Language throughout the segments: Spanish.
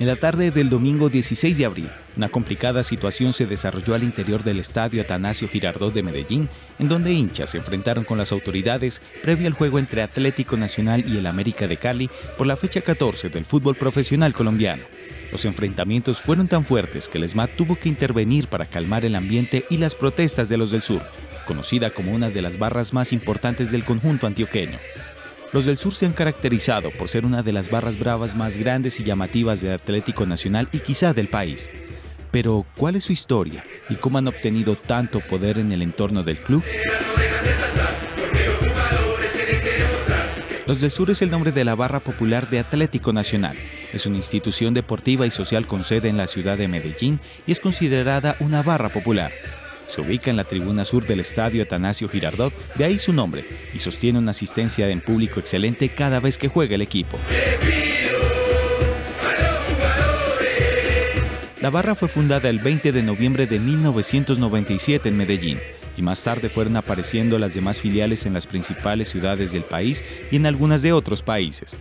En la tarde del domingo 16 de abril, una complicada situación se desarrolló al interior del estadio Atanasio Girardot de Medellín, en donde hinchas se enfrentaron con las autoridades previo al juego entre Atlético Nacional y el América de Cali por la fecha 14 del fútbol profesional colombiano. Los enfrentamientos fueron tan fuertes que el tuvo que intervenir para calmar el ambiente y las protestas de los del sur, conocida como una de las barras más importantes del conjunto antioqueño. Los del sur se han caracterizado por ser una de las barras bravas más grandes y llamativas de Atlético Nacional y quizá del país. Pero, ¿cuál es su historia y cómo han obtenido tanto poder en el entorno del club? Los del Sur es el nombre de la barra popular de Atlético Nacional. Es una institución deportiva y social con sede en la ciudad de Medellín y es considerada una barra popular. Se ubica en la tribuna sur del estadio Atanasio Girardot, de ahí su nombre, y sostiene una asistencia en público excelente cada vez que juega el equipo. La barra fue fundada el 20 de noviembre de 1997 en Medellín y más tarde fueron apareciendo las demás filiales en las principales ciudades del país y en algunas de otros países.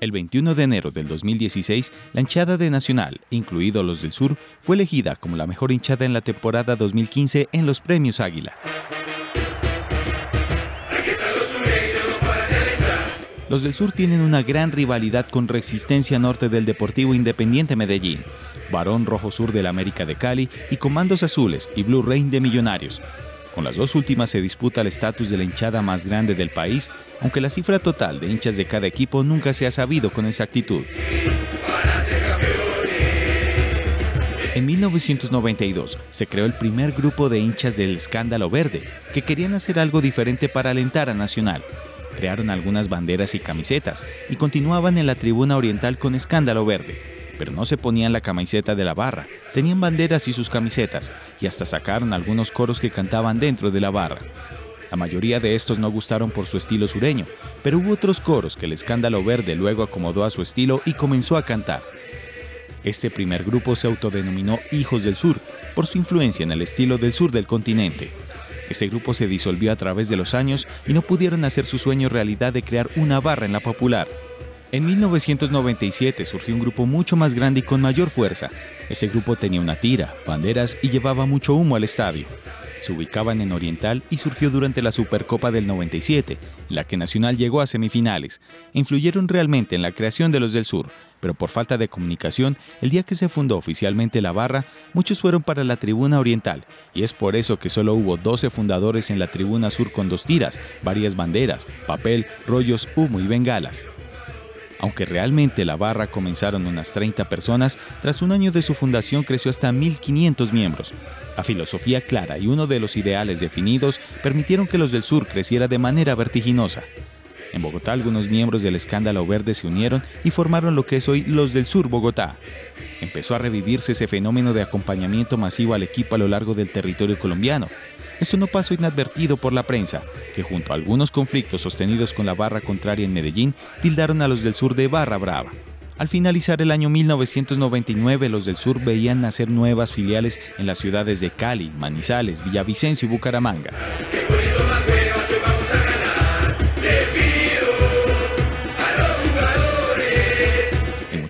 El 21 de enero del 2016, la hinchada de Nacional, incluido los del Sur, fue elegida como la mejor hinchada en la temporada 2015 en los Premios Águila. Los del Sur tienen una gran rivalidad con Resistencia Norte del Deportivo Independiente Medellín, Barón Rojo Sur del América de Cali y Comandos Azules y Blue Rain de Millonarios, con las dos últimas se disputa el estatus de la hinchada más grande del país, aunque la cifra total de hinchas de cada equipo nunca se ha sabido con exactitud. En 1992 se creó el primer grupo de hinchas del Escándalo Verde, que querían hacer algo diferente para alentar a Nacional. Crearon algunas banderas y camisetas y continuaban en la tribuna oriental con Escándalo Verde, pero no se ponían la camiseta de la barra, tenían banderas y sus camisetas, y hasta sacaron algunos coros que cantaban dentro de la barra. La mayoría de estos no gustaron por su estilo sureño, pero hubo otros coros que el escándalo verde luego acomodó a su estilo y comenzó a cantar. Este primer grupo se autodenominó Hijos del Sur por su influencia en el estilo del sur del continente. Este grupo se disolvió a través de los años y no pudieron hacer su sueño realidad de crear una barra en la popular. En 1997 surgió un grupo mucho más grande y con mayor fuerza. Este grupo tenía una tira, banderas y llevaba mucho humo al estadio. Se ubicaban en Oriental y surgió durante la Supercopa del 97, en la que Nacional llegó a semifinales. Influyeron realmente en la creación de los del Sur, pero por falta de comunicación, el día que se fundó oficialmente la barra, muchos fueron para la tribuna oriental, y es por eso que solo hubo 12 fundadores en la tribuna sur con dos tiras, varias banderas, papel, rollos, humo y bengalas. Aunque realmente la barra comenzaron unas 30 personas, tras un año de su fundación creció hasta 1.500 miembros. La filosofía clara y uno de los ideales definidos permitieron que los del sur creciera de manera vertiginosa. En Bogotá algunos miembros del escándalo verde se unieron y formaron lo que es hoy los del sur Bogotá. Empezó a revivirse ese fenómeno de acompañamiento masivo al equipo a lo largo del territorio colombiano, esto no pasó inadvertido por la prensa, que junto a algunos conflictos sostenidos con la barra contraria en Medellín, tildaron a los del sur de barra brava. Al finalizar el año 1999, los del sur veían nacer nuevas filiales en las ciudades de Cali, Manizales, Villavicencio y Bucaramanga.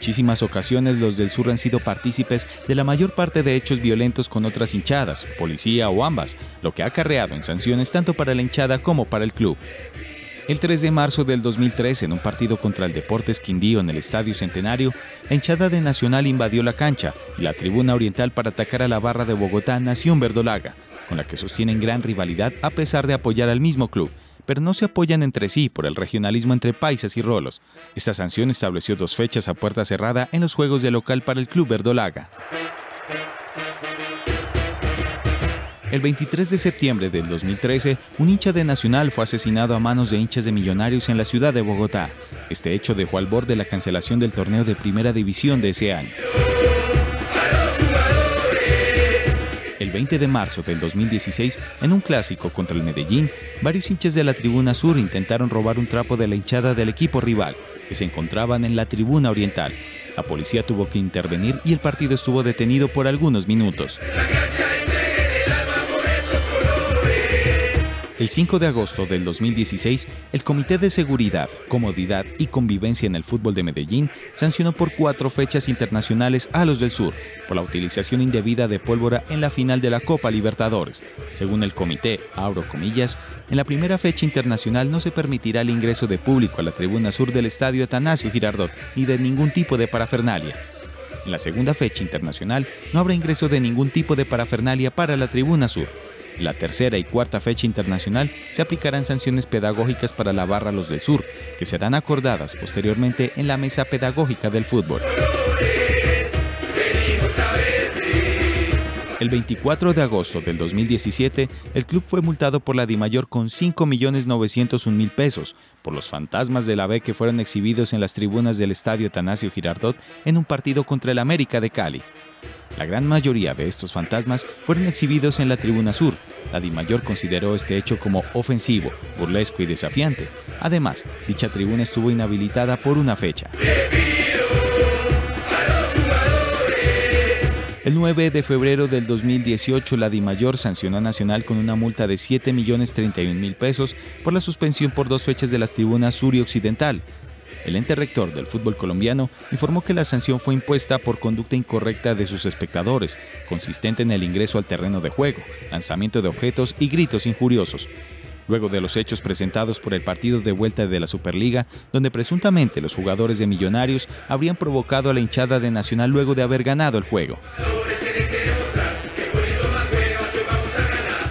Muchísimas ocasiones los del sur han sido partícipes de la mayor parte de hechos violentos con otras hinchadas, policía o ambas, lo que ha acarreado en sanciones tanto para la hinchada como para el club. El 3 de marzo del 2013, en un partido contra el Deportes Quindío en el Estadio Centenario, la hinchada de Nacional invadió la cancha y la tribuna oriental para atacar a la barra de Bogotá Nación Verdolaga, con la que sostienen gran rivalidad a pesar de apoyar al mismo club pero no se apoyan entre sí por el regionalismo entre paisas y rolos. Esta sanción estableció dos fechas a puerta cerrada en los juegos de local para el club verdolaga. El 23 de septiembre del 2013, un hincha de Nacional fue asesinado a manos de hinchas de Millonarios en la ciudad de Bogotá. Este hecho dejó al borde la cancelación del torneo de primera división de ese año. 20 de marzo del 2016, en un clásico contra el Medellín, varios hinchas de la tribuna sur intentaron robar un trapo de la hinchada del equipo rival, que se encontraban en la tribuna oriental. La policía tuvo que intervenir y el partido estuvo detenido por algunos minutos. El 5 de agosto del 2016, el Comité de Seguridad, Comodidad y Convivencia en el Fútbol de Medellín sancionó por cuatro fechas internacionales a los del sur por la utilización indebida de pólvora en la final de la Copa Libertadores. Según el comité, abro comillas, en la primera fecha internacional no se permitirá el ingreso de público a la tribuna sur del estadio Atanasio Girardot ni de ningún tipo de parafernalia. En la segunda fecha internacional no habrá ingreso de ningún tipo de parafernalia para la tribuna sur la tercera y cuarta fecha internacional se aplicarán sanciones pedagógicas para la barra Los del Sur, que serán acordadas posteriormente en la mesa pedagógica del fútbol. El 24 de agosto del 2017, el club fue multado por la DIMAYOR con 5.901.000 pesos por los fantasmas de la B que fueron exhibidos en las tribunas del estadio Tanasio Girardot en un partido contra el América de Cali. La gran mayoría de estos fantasmas fueron exhibidos en la tribuna sur. La DIMAYOR consideró este hecho como ofensivo, burlesco y desafiante. Además, dicha tribuna estuvo inhabilitada por una fecha. El 9 de febrero del 2018, la DIMAYOR sancionó a Nacional con una multa de 7.031.000 pesos por la suspensión por dos fechas de las tribunas sur y occidental, el ente rector del fútbol colombiano informó que la sanción fue impuesta por conducta incorrecta de sus espectadores, consistente en el ingreso al terreno de juego, lanzamiento de objetos y gritos injuriosos. Luego de los hechos presentados por el partido de vuelta de la Superliga, donde presuntamente los jugadores de Millonarios habrían provocado a la hinchada de Nacional luego de haber ganado el juego.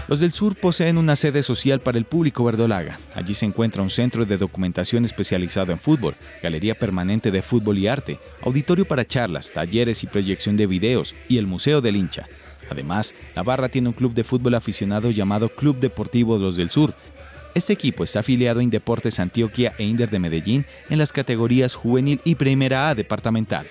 Los del sur poseen una sede social para el público verdolaga. Allí se encuentra un centro de documentación especializado en fútbol, galería permanente de fútbol y arte, auditorio para charlas, talleres y proyección de videos y el Museo del Hincha. Además, la barra tiene un club de fútbol aficionado llamado Club Deportivo Los del Sur. Este equipo está afiliado a Indeportes Antioquia e Inder de Medellín en las categorías juvenil y primera A departamental.